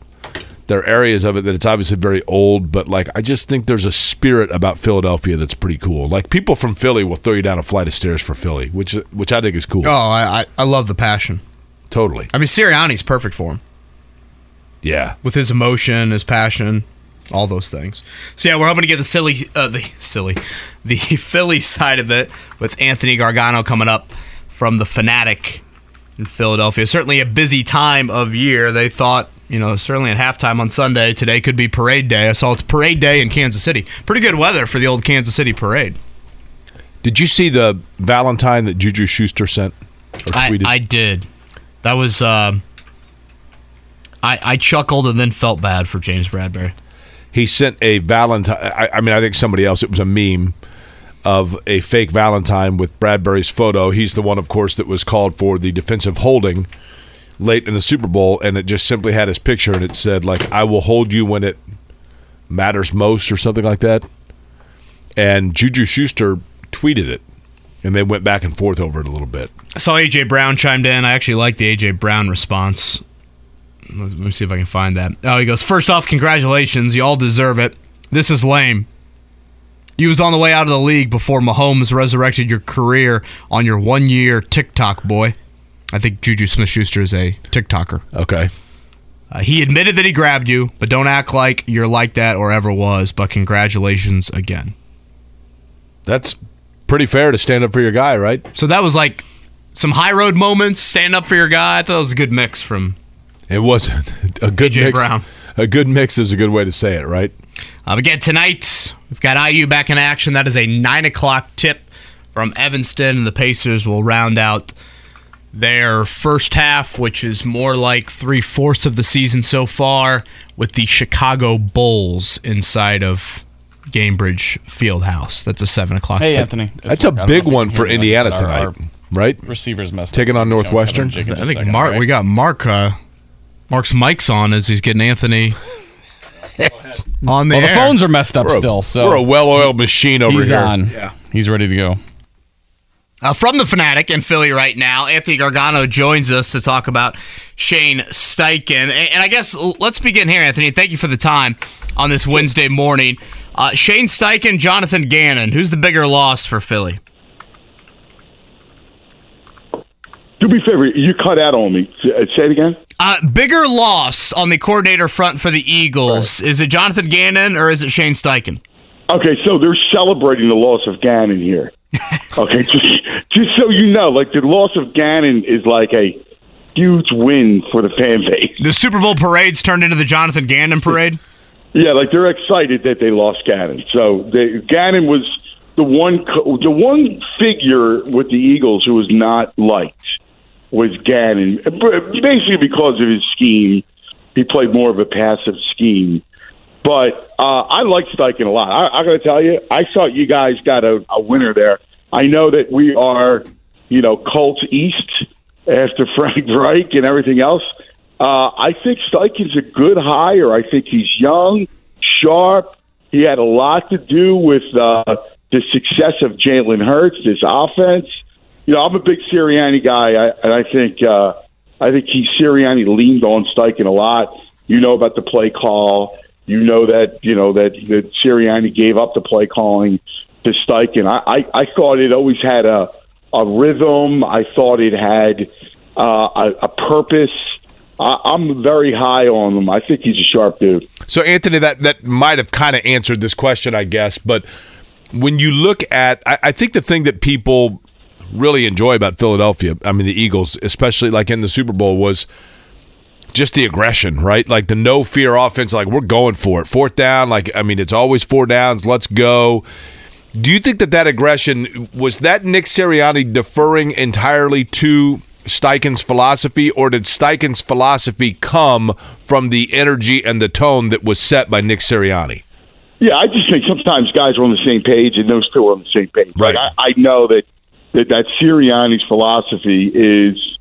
there are areas of it that it's obviously very old, but like I just think there's a spirit about Philadelphia that's pretty cool. Like people from Philly will throw you down a flight of stairs for Philly, which which I think is cool. Oh, I, I I love the passion. Totally. I mean, Sirianni's perfect for him Yeah. with his emotion, his passion, all those things. So yeah, we're hoping to get the silly, uh, the silly, the Philly side of it with Anthony Gargano coming up from the Fanatic in Philadelphia. Certainly a busy time of year. They thought, you know, certainly at halftime on Sunday, today could be parade day. I saw it's parade day in Kansas City. Pretty good weather for the old Kansas City parade. Did you see the Valentine that Juju Schuster sent or I, tweeted? I did. That was. Um, I I chuckled and then felt bad for James Bradberry. he sent a Valentine. I, I mean, I think somebody else. It was a meme of a fake Valentine with Bradberry's photo. He's the one, of course, that was called for the defensive holding late in the Super Bowl, and it just simply had his picture, and it said like, "I will hold you when it matters most," or something like that. And Juju Schuster tweeted it, and they went back and forth over it a little bit. I saw AJ Brown chimed in. I actually like the AJ Brown response. Let me see if I can find that. Oh, he goes, First off, congratulations. You all deserve it. This is lame. You was on the way out of the league before Mahomes resurrected your career on your one year TikTok boy. I think Juju Smith Schuster is a TikToker. Okay. Uh, he admitted that he grabbed you, but don't act like you're like that or ever was. But congratulations again. That's pretty fair to stand up for your guy, right? So that was like some high road moments, stand up for your guy. I thought it was a good mix from It was a good AJ mix. Brown. A good mix is a good way to say it, right? Um, again, tonight, we've got IU back in action. That is a 9 o'clock tip from Evanston, and the Pacers will round out their first half, which is more like three fourths of the season so far, with the Chicago Bulls inside of Gainbridge Fieldhouse. That's a seven o'clock. Hey, tip. Anthony. That's a big one for Indiana Our- our tonight, right? Receivers messed Taking up. on Northwestern? Kevin, Jake, in I a think second, Mark. right? We got Mark. Uh, Mark's mic's on as he's getting Anthony on the Well, the phones are messed up We're a, still, so we're a well-oiled machine over he's here. on. Yeah, he's ready to go. Uh, from the Fanatic in Philly right now, Anthony Gargano joins us to talk about Shane Steichen. And, and I guess let's begin here, Anthony. Thank you for the time on this Wednesday morning. Uh, Shane Steichen, Jonathan Gannon. Who's the bigger loss for Philly? Do me a favor, you cut out on me. Say say it again. Uh, bigger loss on the coordinator front for the Eagles. Is it Jonathan Gannon or is it Shane Steichen? Okay, so they're celebrating the loss of Gannon here. Okay, just just so you know, like the loss of Gannon is like a huge win for the fan base. The Super Bowl parade's turned into the Jonathan Gannon parade. Yeah, like they're excited that they lost Gannon. So they, Gannon was the one the one figure with the Eagles who was not liked was Gannon, basically because of his scheme. He played more of a passive scheme. But uh, I like Steichen a lot. I, I got to tell you, I thought you guys got a, a winner there. I know that we are, you know, Colts East after Frank Reich and everything else. Uh, I think Steichen's a good hire. I think he's young, sharp. He had a lot to do with uh, the success of Jalen Hurts, this offense. You know, I'm a big Sirianni guy, I, and I think uh, I think he Sirianni leaned on Steichen a lot. You know about the play call. You know that you know that that Sirianni gave up the play calling to Steichen. I, I, I thought it always had a a rhythm. I thought it had uh, a, a purpose. I, I'm very high on him. I think he's a sharp dude. So, Anthony, that that might have kind of answered this question, I guess. But when you look at, I, I think the thing that people really enjoy about Philadelphia, I mean, the Eagles, especially like in the Super Bowl, was just the aggression, right? Like the no fear offense. Like we're going for it. Fourth down. Like I mean, it's always four downs. Let's go. Do you think that that aggression was that Nick Sirianni deferring entirely to Steichen's philosophy, or did Steichen's philosophy come from the energy and the tone that was set by Nick Sirianni? Yeah, I just think sometimes guys are on the same page, and those two are on the same page. Right. Like, I, I know that, that that Sirianni's philosophy is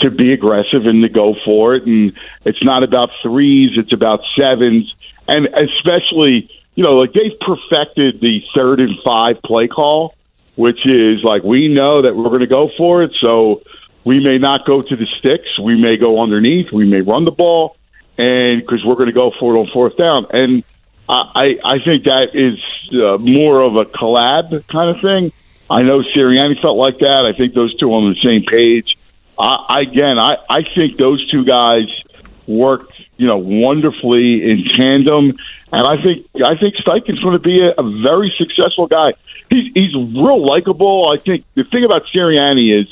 to be aggressive and to go for it, and it's not about threes; it's about sevens, and especially you know like they've perfected the third and five play call, which is like we know that we're going to go for it, so we may not go to the sticks, we may go underneath, we may run the ball, and because we're going to go for it on fourth down, and I, I think that is uh, more of a collab kind of thing. I know Sirianni felt like that. I think those two are on the same page. I, again, I, I think those two guys worked, you know, wonderfully in tandem, and I think I think Steichen's going to be a, a very successful guy. He's he's real likable. I think the thing about Sirianni is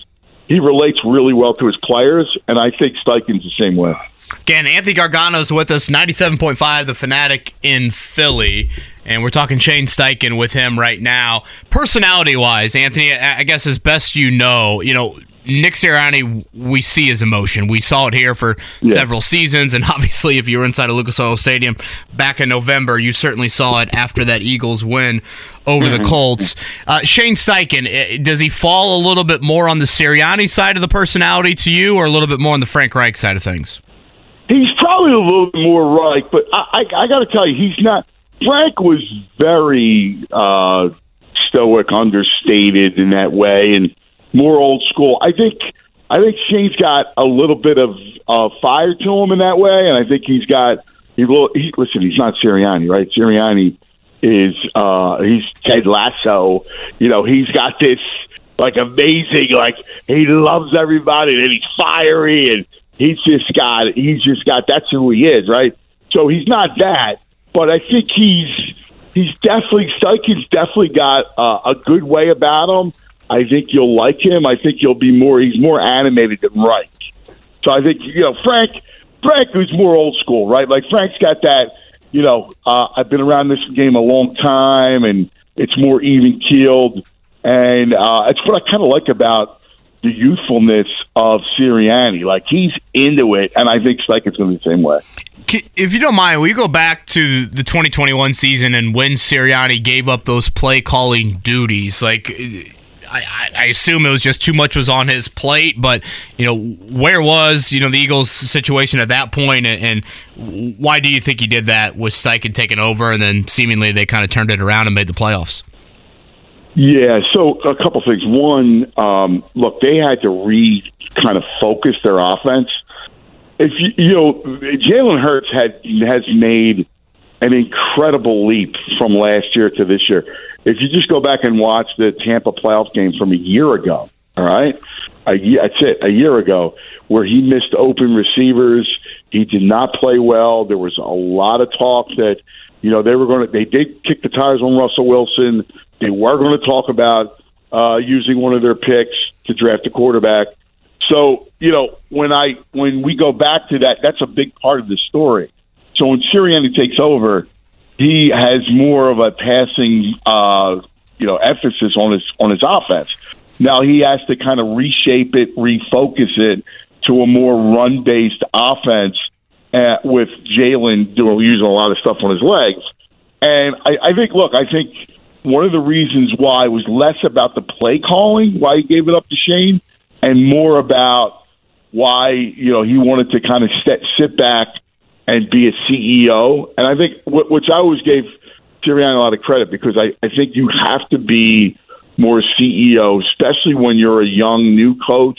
he relates really well to his players, and I think Steichen's the same way. Again, Anthony Gargano's with us, 97.5, The Fanatic in Philly. And we're talking Shane Steichen with him right now. Personality wise, Anthony, I I guess as best you know, you know, Nick Sirianni, we see his emotion. We saw it here for Yeah. several seasons, and obviously, if you were inside of Lucas Oil Stadium back in November, you certainly saw it after that Eagles win over the Colts. Uh, Shane Steichen, eh, does he fall a little bit more on the Sirianni side of the personality to you, or a little bit more on the Frank Reich side of things? He's probably a little bit more Reich, but I, I, I got to tell you, he's not. Frank was very uh, stoic, understated in that way, and more old school. I think. I think Shane's got a little bit of uh, fire to him in that way, and I think he's got. He, will- he listen. He's not Sirianni, right? Sirianni is uh, he's Ted Lasso. You know, he's got this like amazing, like he loves everybody, and he's fiery, and he's just got he's just got that's who he is, right? So he's not that, but I think he's he's definitely Steichen's definitely got uh, a good way about him. I think you'll like him. I think you'll be more. He's more animated than Reich. So I think you know Frank. Frank is more old school, right? Like Frank's got that. You know, uh, I've been around this game a long time, and it's more even keeled. and uh, it's what I kind of like about the youthfulness of Sirianni. Like he's into it, and I think Steichen's going to be the same way. If you don't mind, we go back to the 2021 season and when Sirianni gave up those play calling duties? Like, I, I, assume it was just too much was on his plate, but you know, where was you know the Eagles' situation at that point, and, and why do you think he did that with Steichen taking over, and then seemingly they kind of turned it around and made the playoffs? Yeah, so a couple things. One, um, look, they had to re kind of focus their offense if you, you know, Jalen Hurts had has made an incredible leap from last year to this year. If you just go back and watch the Tampa playoff game from a year ago, all right, a year, that's it, a year ago, where he missed open receivers, he did not play well. There was a lot of talk that you know they were going to they did kick the tires on Russell Wilson. They were going to talk about uh, using one of their picks to draft a quarterback. So you know when I when we go back to that, that's a big part of the story. So when Sirianni takes over, he has more of a passing uh, you know emphasis on his on his offense. Now he has to kind of reshape it, refocus it to a more run based offense at, uh, with Jalen doing using a lot of stuff on his legs. And I, I think, look, I think one of the reasons why was less about the play calling, why he gave it up to Shane, and more about why you know he wanted to kind of sit, sit back and be a CEO. And I think which I always gave Sirianni a lot of credit because I, I think you have to be more CEO, especially when you're a young new coach,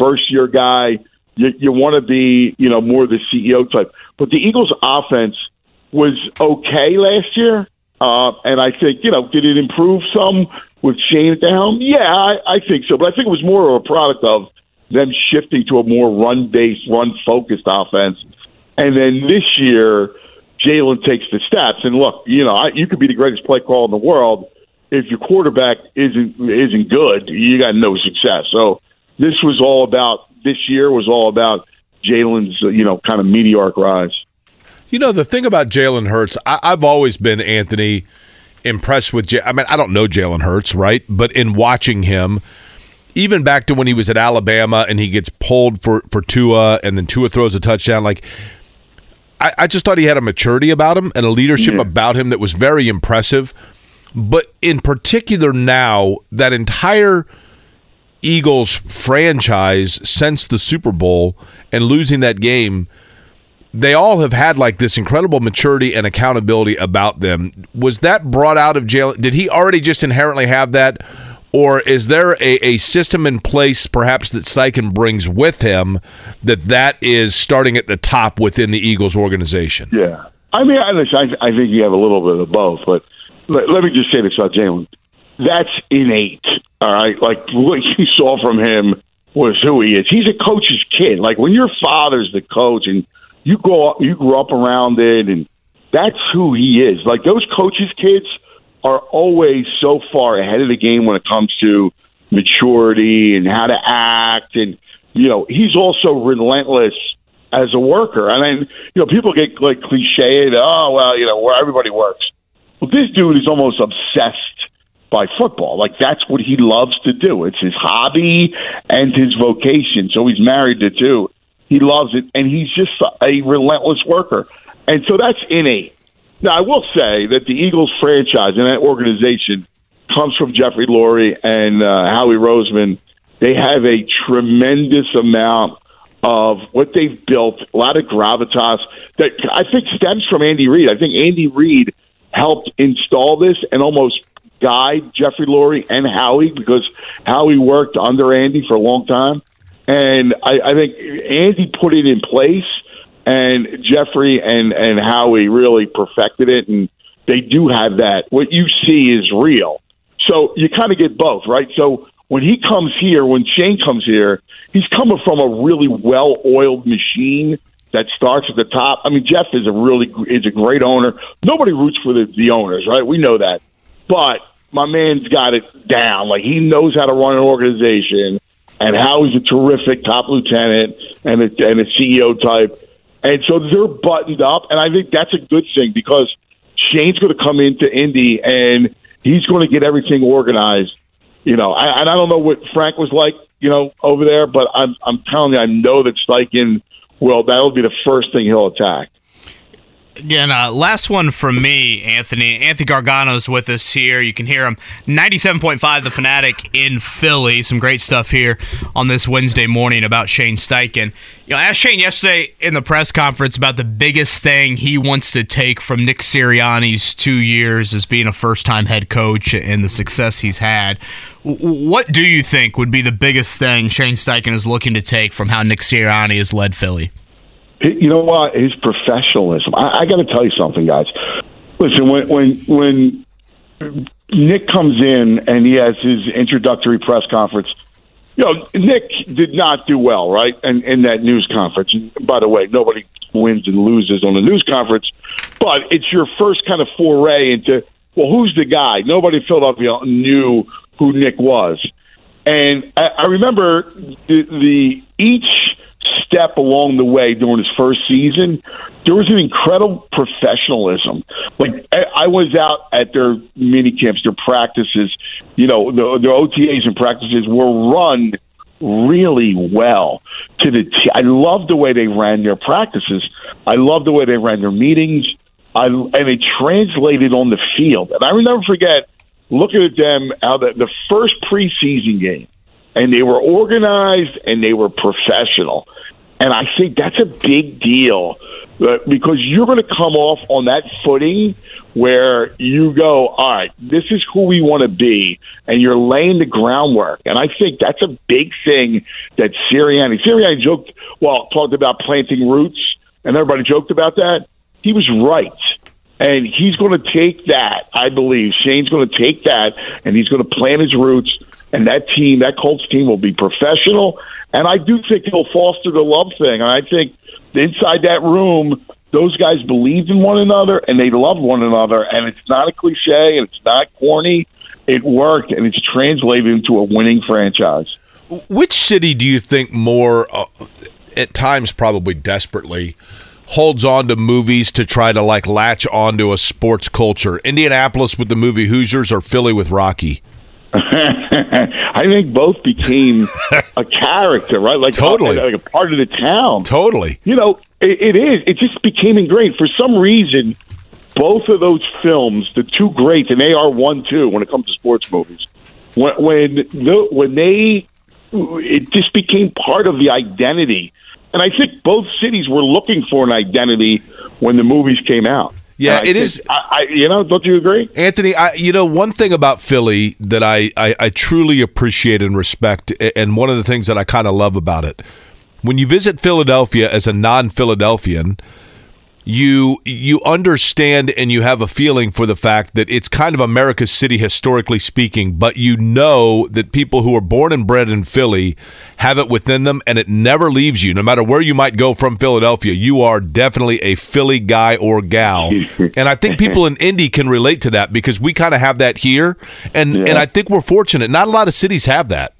first year guy. You, you want to be you know more the CEO type. But the Eagles' offense was okay last year. Uh, and I think, you know, did it improve some with Shane at the helm? Yeah, I, I think so. But I think it was more of a product of them shifting to a more run based, run focused offense. And then this year, Jalen takes the steps. And look, you know, I, you could be the greatest play call in the world. If your quarterback isn't isn't good, you got no success. So this was all about this year was all about Jalen's you know kind of meteoric rise. You know, the thing about Jalen Hurts, I, have always been, Anthony, impressed with. J- I mean, I don't know Jalen Hurts, right? But in watching him, even back to when he was at Alabama and he gets pulled for, for Tua and then Tua throws a touchdown, like, I, I just thought he had a maturity about him and a leadership yeah. about him that was very impressive. But in particular, now, that entire Eagles franchise since the Super Bowl and losing that game – they all have had like this incredible maturity and accountability about them. Was that brought out of Jalen? Did he already just inherently have that? Or is there a, a system in place, perhaps that Steichen brings with him, that that is starting at the top within the Eagles organization? Yeah, I mean, I, I think you have a little bit of both. But let, let me just say this about Jalen: that's innate. All right, like what you saw from him was who he is. He's a coach's kid. Like when your father's the coach and you up, you grew up around it, and that's who he is. Like those coaches' kids are always so far ahead of the game when it comes to maturity and how to act, and you know he's also relentless as a worker. I mean, you know, people get like cliched, oh well, you know, where everybody works. Well, this dude is almost obsessed by football. Like that's what he loves to do. It's his hobby and his vocation. So he's married to two. He loves it, and he's just a relentless worker. And so that's innate. Now, I will say that the Eagles franchise and that organization comes from Jeffrey Lurie and uh, Howie Roseman. They have a tremendous amount of what they've built, a lot of gravitas that I think stems from Andy Reid. I think Andy Reid helped install this and almost guide Jeffrey Lurie and Howie because Howie worked under Andy for a long time. And I, I think Andy put it in place, and Jeffrey and and Howie really perfected it, and they do have that. What you see is real. So you kind of get both, right? So when he comes here, when Shane comes here, he's coming from a really well-oiled machine that starts at the top. I mean, Jeff is a really is a great owner. Nobody roots for the, the owners, right? We know that, but my man's got it down. Like he knows how to run an organization and Howie's a terrific top lieutenant and a, and a CEO type. And so they're buttoned up, and I think that's a good thing because Shane's going to come into Indy and he's going to get everything organized. You know, I, and I don't know what Frank was like, you know, over there, but I'm I'm telling you, I know that Steichen will. That'll be the first thing he'll attack. Again, uh, last one from me, Anthony. Anthony Gargano's with us here. You can hear him 97.5 The Fanatic in Philly. Some great stuff here on this Wednesday morning about Shane Steichen. You know, I asked Shane yesterday in the press conference about the biggest thing he wants to take from Nick Sirianni's two years as being a first time head coach and the success he's had. What do you think would be the biggest thing Shane Steichen is looking to take from how Nick Sirianni has led Philly? You know what? His professionalism. I, I got to tell you something, guys. Listen, when when when Nick comes in and he has his introductory press conference, you know, Nick did not do well, right? And in that news conference. By the way, nobody wins and loses on a news conference, but it's your first kind of foray into well, who's the guy? Nobody in Philadelphia knew who Nick was, and I, I remember the, the each step along the way during his first season, there was an incredible professionalism. Like I, was out at their mini camps, their practices, you know, the, their OTAs and practices were run really well to the t- I love the way they ran their practices. I love the way they ran their meetings. I and it translated on the field. And I will never forget looking at them how the, the first preseason game and they were organized and they were professional. And I think that's a big deal uh, because you're going to come off on that footing where you go, all right, this is who we want to be, and you're laying the groundwork. And I think that's a big thing that Sirianni, Sirianni joked, well, talked about planting roots, and everybody joked about that. He was right. And he's going to take that, I believe. Shane's going to take that, and he's going to plant his roots and that team, that Colts team, will be professional. And I do think he'll foster the love thing. And I think inside that room, those guys believed in one another and they loved one another. And it's not a cliche and it's not corny. It worked and it's translated into a winning franchise. Which city do you think more, uh, at times probably desperately, holds on to movies to try to like latch onto a sports culture? Indianapolis with the movie Hoosiers or Philly with Rocky? I think both became a character, right? Like Totally. like a part of the town. Totally. You know, it, it is. It just became ingrained. For some reason, both of those films, the two greats, and they are one too when it comes to sports movies. When when the, when they, it just became part of the identity. And I think both cities were looking for an identity when the movies came out. Yeah, it is- I, I, you know, don't you agree? Anthony, I, you know, one thing about Philly that I, I, I truly appreciate and respect, and one of the things that I kind of love about it, when you visit Philadelphia as a non Philadelphian, you you understand and you have a feeling for the fact that it's kind of America's city historically speaking, but you know that people who are born and bred in Philly have it within them and it never leaves you. No matter where you might go from Philadelphia, you are definitely a Philly guy or gal. and I think people in Indy can relate to that because we kind of have that here and and I think we're fortunate. Not a lot of cities have that.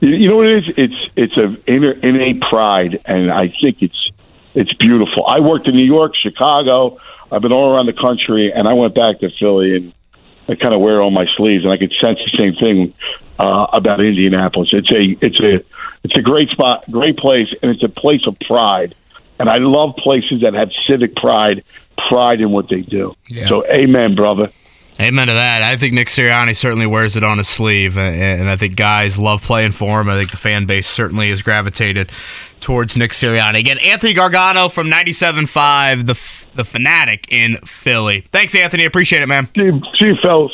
You, you know what it is? It's it's a inner innate pride, and I think it's it's beautiful. I worked in New York, Chicago. I've been all around the country, and I went back to Philly, and I kind of wear on my sleeves, and I could sense the same thing uh, about Indianapolis. It's a it's a it's a great spot, great place, and it's a place of pride. And I love places that have civic pride, pride in what they do. So, amen, brother. Amen to that. I think Nick Sirianni certainly wears it on his sleeve, and- I think guys love playing for him. I think the fan base certainly has gravitated towards Nick Sirianni. Again, Anthony Gargano from 97.5, the, the Fanatic in Philly. Thanks, Anthony. Appreciate it, man. See you, fellas.